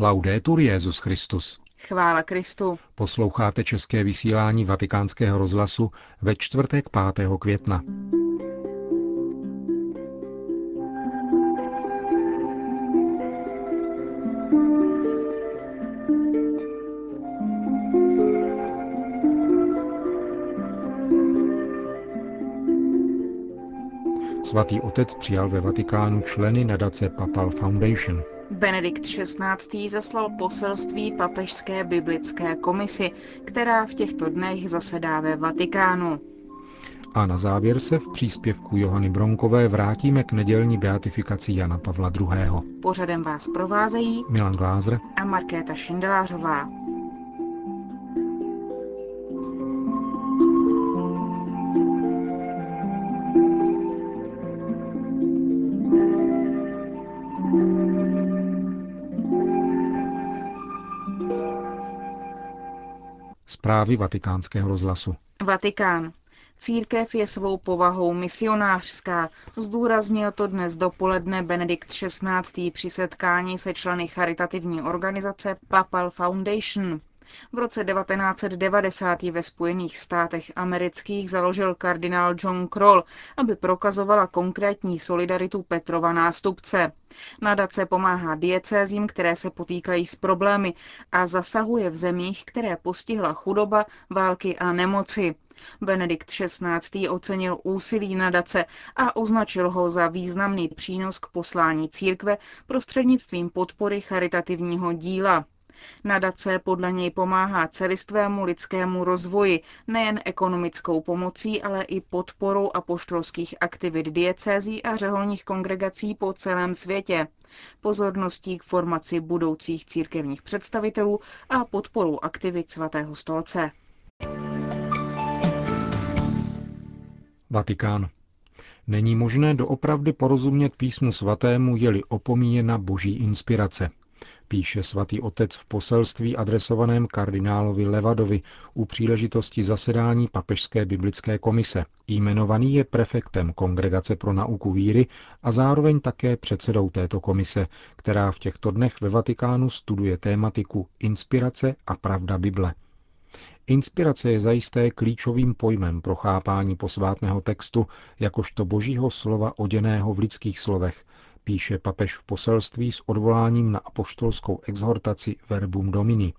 Laudetur Jezus Christus. Chvála Kristu. Posloucháte české vysílání Vatikánského rozhlasu ve čtvrtek 5. května. Svatý otec přijal ve Vatikánu členy nadace Papal Foundation. Benedikt XVI. zaslal poselství papežské biblické komisi, která v těchto dnech zasedá ve Vatikánu. A na závěr se v příspěvku Johany Bronkové vrátíme k nedělní beatifikaci Jana Pavla II. Pořadem vás provázejí Milan Glázer a Markéta Šindelářová. Zprávy vatikánského rozhlasu. Vatikán. Církev je svou povahou misionářská, zdůraznil to dnes dopoledne Benedikt XVI. při setkání se členy charitativní organizace Papal Foundation. V roce 1990 ve Spojených státech amerických založil kardinál John Kroll, aby prokazovala konkrétní solidaritu Petrova nástupce. Nadace pomáhá diecézím, které se potýkají s problémy a zasahuje v zemích, které postihla chudoba, války a nemoci. Benedikt XVI. ocenil úsilí nadace a označil ho za významný přínos k poslání církve prostřednictvím podpory charitativního díla. Nadace podle něj pomáhá celistvému lidskému rozvoji nejen ekonomickou pomocí, ale i podporou apoštolských aktivit diecézí a řeholních kongregací po celém světě, pozorností k formaci budoucích církevních představitelů a podporou aktivit svatého stolce. Vatikán. Není možné doopravdy porozumět písmu svatému, je-li opomíjena boží inspirace píše svatý otec v poselství adresovaném kardinálovi Levadovi u příležitosti zasedání Papežské biblické komise. Jmenovaný je prefektem Kongregace pro nauku víry a zároveň také předsedou této komise, která v těchto dnech ve Vatikánu studuje tématiku Inspirace a pravda Bible. Inspirace je zajisté klíčovým pojmem pro chápání posvátného textu jakožto božího slova oděného v lidských slovech, píše papež v poselství s odvoláním na apoštolskou exhortaci Verbum Domini.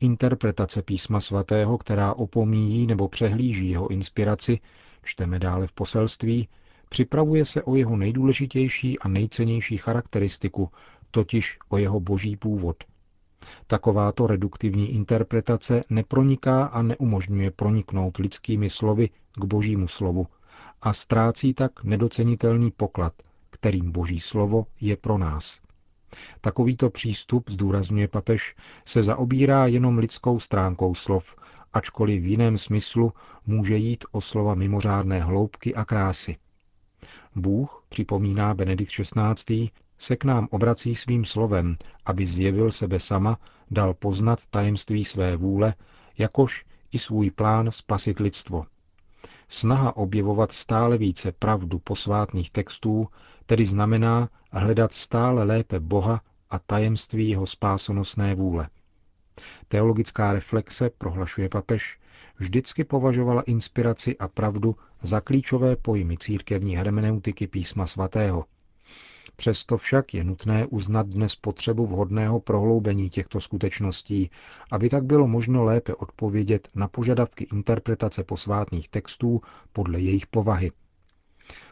Interpretace písma svatého, která opomíjí nebo přehlíží jeho inspiraci, čteme dále v poselství, připravuje se o jeho nejdůležitější a nejcennější charakteristiku, totiž o jeho boží původ. Takováto reduktivní interpretace neproniká a neumožňuje proniknout lidskými slovy k božímu slovu a ztrácí tak nedocenitelný poklad – kterým Boží slovo je pro nás. Takovýto přístup, zdůrazňuje papež, se zaobírá jenom lidskou stránkou slov, ačkoliv v jiném smyslu může jít o slova mimořádné hloubky a krásy. Bůh, připomíná Benedikt XVI., se k nám obrací svým slovem, aby zjevil sebe sama, dal poznat tajemství své vůle, jakož i svůj plán spasit lidstvo. Snaha objevovat stále více pravdu posvátných textů tedy znamená hledat stále lépe Boha a tajemství jeho spásonosné vůle. Teologická reflexe, prohlašuje papež, vždycky považovala inspiraci a pravdu za klíčové pojmy církevní hermeneutiky písma svatého. Přesto však je nutné uznat dnes potřebu vhodného prohloubení těchto skutečností, aby tak bylo možno lépe odpovědět na požadavky interpretace posvátných textů podle jejich povahy –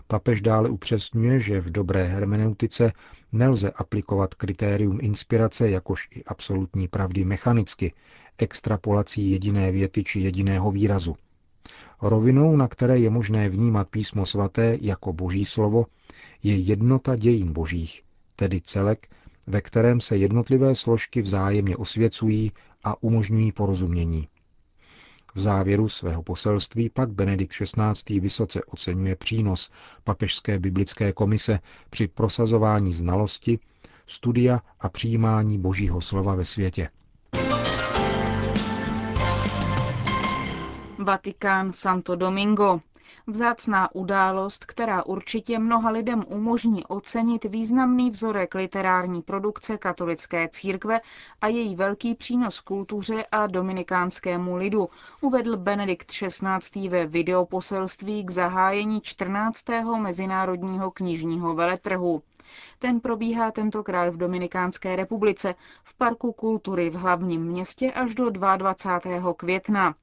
Papež dále upřesňuje, že v dobré hermeneutice nelze aplikovat kritérium inspirace jakož i absolutní pravdy mechanicky, extrapolací jediné věty či jediného výrazu. Rovinou, na které je možné vnímat písmo svaté jako boží slovo, je jednota dějin božích, tedy celek, ve kterém se jednotlivé složky vzájemně osvěcují a umožňují porozumění. V závěru svého poselství pak Benedikt XVI. vysoce oceňuje přínos Papežské biblické komise při prosazování znalosti, studia a přijímání Božího slova ve světě. Vatikán Santo Domingo. Vzácná událost, která určitě mnoha lidem umožní ocenit významný vzorek literární produkce katolické církve a její velký přínos kultuře a dominikánskému lidu, uvedl Benedikt XVI. ve videoposelství k zahájení 14. Mezinárodního knižního veletrhu. Ten probíhá tentokrát v Dominikánské republice v Parku kultury v hlavním městě až do 22. května.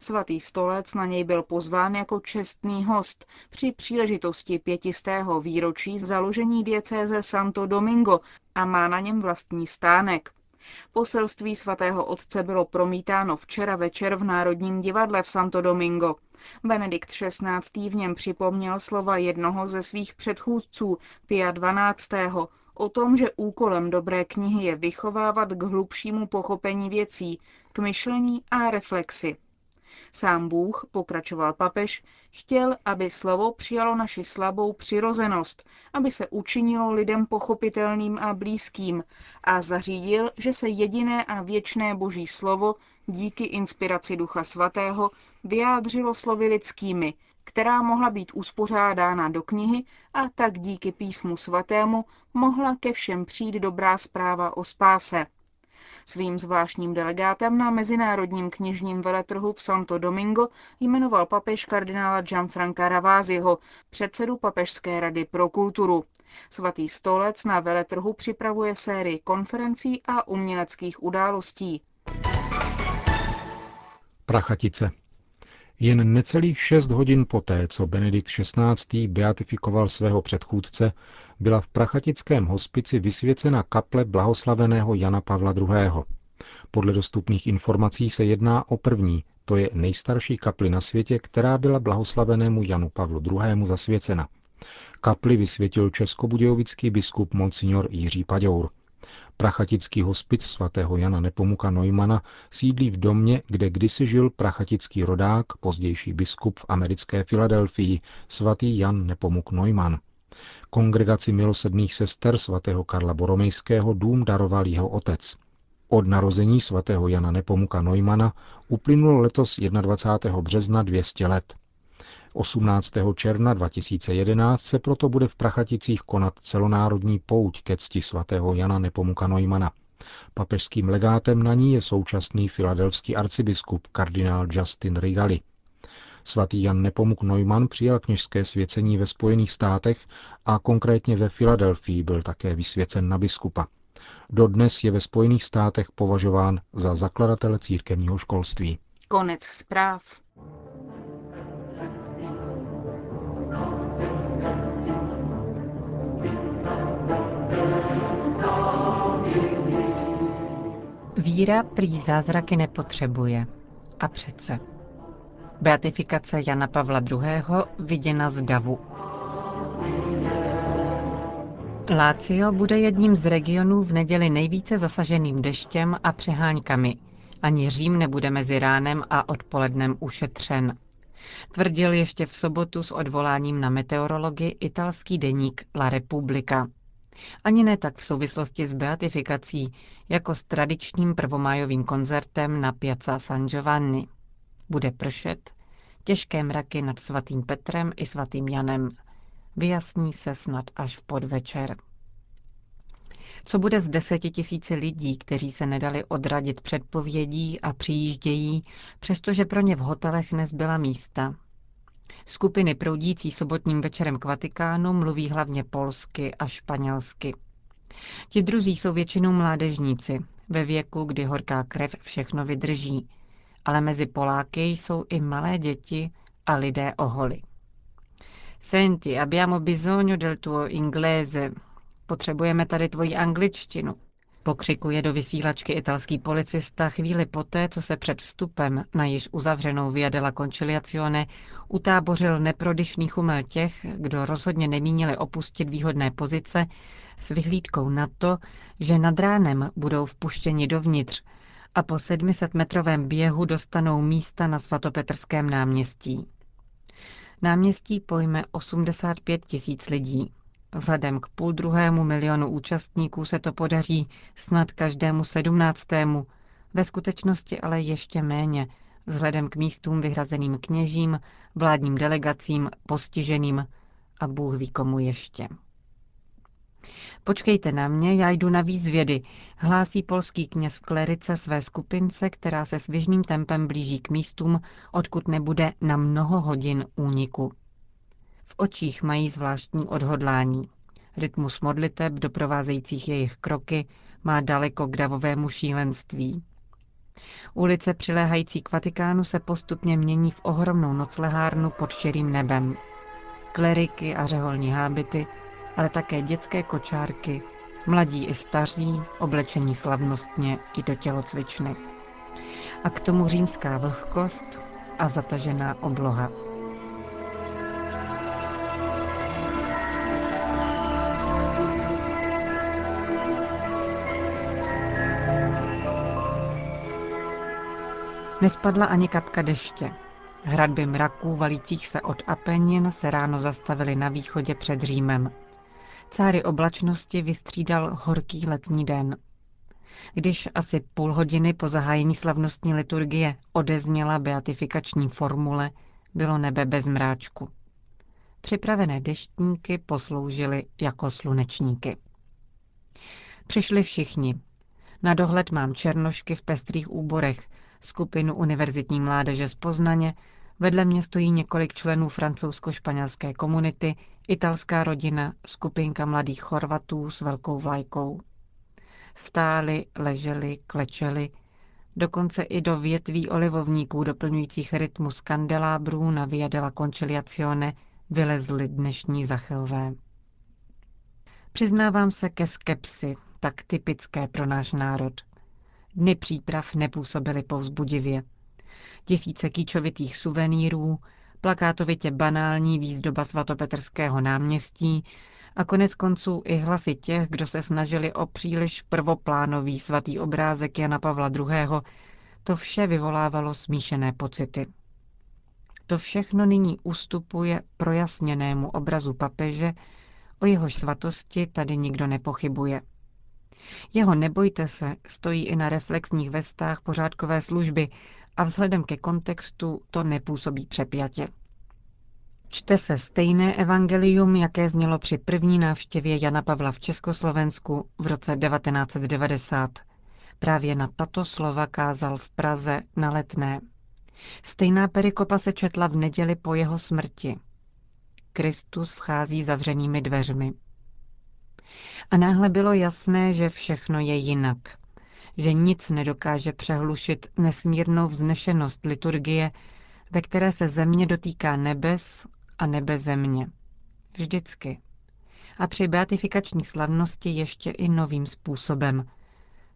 Svatý stolec na něj byl pozván jako čestný host při příležitosti pětistého výročí založení diecéze Santo Domingo a má na něm vlastní stánek. Poselství svatého otce bylo promítáno včera večer v Národním divadle v Santo Domingo. Benedikt XVI. v něm připomněl slova jednoho ze svých předchůdců, Pia XII., o tom, že úkolem dobré knihy je vychovávat k hlubšímu pochopení věcí, k myšlení a reflexi. Sám Bůh, pokračoval papež, chtěl, aby slovo přijalo naši slabou přirozenost, aby se učinilo lidem pochopitelným a blízkým a zařídil, že se jediné a věčné boží slovo díky inspiraci Ducha Svatého vyjádřilo slovy lidskými, která mohla být uspořádána do knihy a tak díky písmu svatému mohla ke všem přijít dobrá zpráva o spáse. Svým zvláštním delegátem na Mezinárodním knižním veletrhu v Santo Domingo jmenoval papež kardinála Gianfranca Raváziho, předsedu Papežské rady pro kulturu. Svatý stolec na veletrhu připravuje sérii konferencí a uměleckých událostí. Prachatice. Jen necelých šest hodin poté, co Benedikt XVI. beatifikoval svého předchůdce, byla v prachatickém hospici vysvěcena kaple blahoslaveného Jana Pavla II. Podle dostupných informací se jedná o první, to je nejstarší kapli na světě, která byla blahoslavenému Janu Pavlu II. zasvěcena. Kapli vysvětil českobudějovický biskup Monsignor Jiří Paďour. Prachatický hospic svatého Jana Nepomuka Neumana sídlí v domě, kde kdysi žil prachatický rodák, pozdější biskup v americké Filadelfii, svatý Jan Nepomuk Neumann. Kongregaci milosedných sester svatého Karla Boromejského dům daroval jeho otec. Od narození svatého Jana Nepomuka Neumana uplynulo letos 21. března 200 let. 18. června 2011 se proto bude v Prachaticích konat celonárodní pouť ke cti svatého Jana Nepomuka Neumana. Papežským legátem na ní je současný filadelský arcibiskup kardinál Justin Rigali. Svatý Jan Nepomuk Neumann přijal kněžské svěcení ve Spojených státech a konkrétně ve Filadelfii byl také vysvěcen na biskupa. Dodnes je ve Spojených státech považován za zakladatele církevního školství. Konec zpráv. Víra prý zázraky nepotřebuje. A přece. Beatifikace Jana Pavla II. viděna z davu. Lácio bude jedním z regionů v neděli nejvíce zasaženým deštěm a přeháňkami. Ani Řím nebude mezi ránem a odpolednem ušetřen. Tvrdil ještě v sobotu s odvoláním na meteorologii italský deník La Repubblica. Ani ne tak v souvislosti s beatifikací, jako s tradičním prvomájovým koncertem na Piazza San Giovanni. Bude pršet, těžké mraky nad svatým Petrem i svatým Janem. Vyjasní se snad až v podvečer. Co bude z deseti tisíci lidí, kteří se nedali odradit předpovědí a přijíždějí, přestože pro ně v hotelech nezbyla místa? Skupiny proudící sobotním večerem k Vatikánu mluví hlavně polsky a španělsky. Ti druzí jsou většinou mládežníci, ve věku, kdy horká krev všechno vydrží, ale mezi Poláky jsou i malé děti a lidé oholi. Senti, abbiamo bisogno del tuo inglese. Potřebujeme tady tvoji angličtinu, Pokřikuje do vysílačky italský policista chvíli poté, co se před vstupem na již uzavřenou Via della Conciliazione utábořil neprodyšný chumel těch, kdo rozhodně nemínili opustit výhodné pozice s vyhlídkou na to, že nad ránem budou vpuštěni dovnitř a po 700-metrovém běhu dostanou místa na svatopetrském náměstí. Náměstí pojme 85 tisíc lidí. Vzhledem k půl druhému milionu účastníků se to podaří snad každému sedmnáctému, ve skutečnosti ale ještě méně, vzhledem k místům vyhrazeným kněžím, vládním delegacím, postiženým a Bůh ví komu ještě. Počkejte na mě, já jdu na výzvědy, hlásí polský kněz v klerice své skupince, která se svěžným tempem blíží k místům, odkud nebude na mnoho hodin úniku. V očích mají zvláštní odhodlání. Rytmus modliteb doprovázejících jejich kroky má daleko k davovému šílenství. Ulice přiléhající k Vatikánu se postupně mění v ohromnou noclehárnu pod širým nebem. Kleriky a řeholní hábity, ale také dětské kočárky, mladí i staří, oblečení slavnostně i do tělocvičny. A k tomu římská vlhkost a zatažená obloha. Nespadla ani kapka deště. Hradby mraků valících se od Apenin se ráno zastavily na východě před Římem. Cáry oblačnosti vystřídal horký letní den. Když asi půl hodiny po zahájení slavnostní liturgie odezněla beatifikační formule, bylo nebe bez mráčku. Připravené deštníky posloužily jako slunečníky. Přišli všichni. Na dohled mám černošky v pestrých úborech, skupinu univerzitní mládeže z Poznaně, vedle mě stojí několik členů francouzsko-španělské komunity, italská rodina, skupinka mladých Chorvatů s velkou vlajkou. Stáli, leželi, klečeli, dokonce i do větví olivovníků doplňujících rytmus kandelábrů na Via della Conciliazione vylezli dnešní zachelvé. Přiznávám se ke skepsi, tak typické pro náš národ – Dny příprav nepůsobily povzbudivě. Tisíce kýčovitých suvenýrů, plakátovitě banální výzdoba svatopetrského náměstí a konec konců i hlasy těch, kdo se snažili o příliš prvoplánový svatý obrázek Jana Pavla II., to vše vyvolávalo smíšené pocity. To všechno nyní ustupuje projasněnému obrazu papeže, o jehož svatosti tady nikdo nepochybuje. Jeho nebojte se stojí i na reflexních vestách pořádkové služby a vzhledem ke kontextu to nepůsobí přepjatě. Čte se stejné evangelium, jaké znělo při první návštěvě Jana Pavla v Československu v roce 1990. Právě na tato slova kázal v Praze na letné. Stejná perikopa se četla v neděli po jeho smrti. Kristus vchází zavřenými dveřmi. A náhle bylo jasné, že všechno je jinak. Že nic nedokáže přehlušit nesmírnou vznešenost liturgie, ve které se země dotýká nebes a nebe země. Vždycky. A při beatifikační slavnosti ještě i novým způsobem.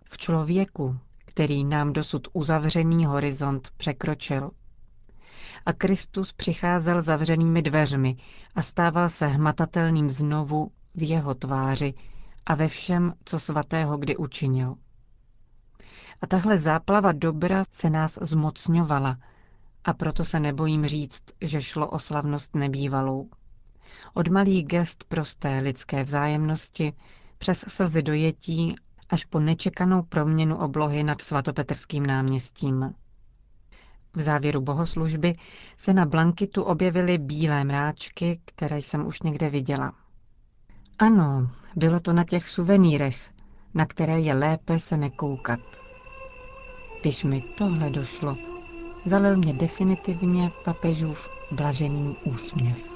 V člověku, který nám dosud uzavřený horizont překročil. A Kristus přicházel zavřenými dveřmi a stával se hmatatelným znovu v jeho tváři a ve všem, co svatého kdy učinil. A tahle záplava dobra se nás zmocňovala a proto se nebojím říct, že šlo o slavnost nebývalou. Od malých gest prosté lidské vzájemnosti přes slzy dojetí až po nečekanou proměnu oblohy nad svatopetrským náměstím. V závěru bohoslužby se na blankitu objevily bílé mráčky, které jsem už někde viděla. Ano, bylo to na těch suvenýrech, na které je lépe se nekoukat. Když mi tohle došlo, zalil mě definitivně papežův blažený úsměv.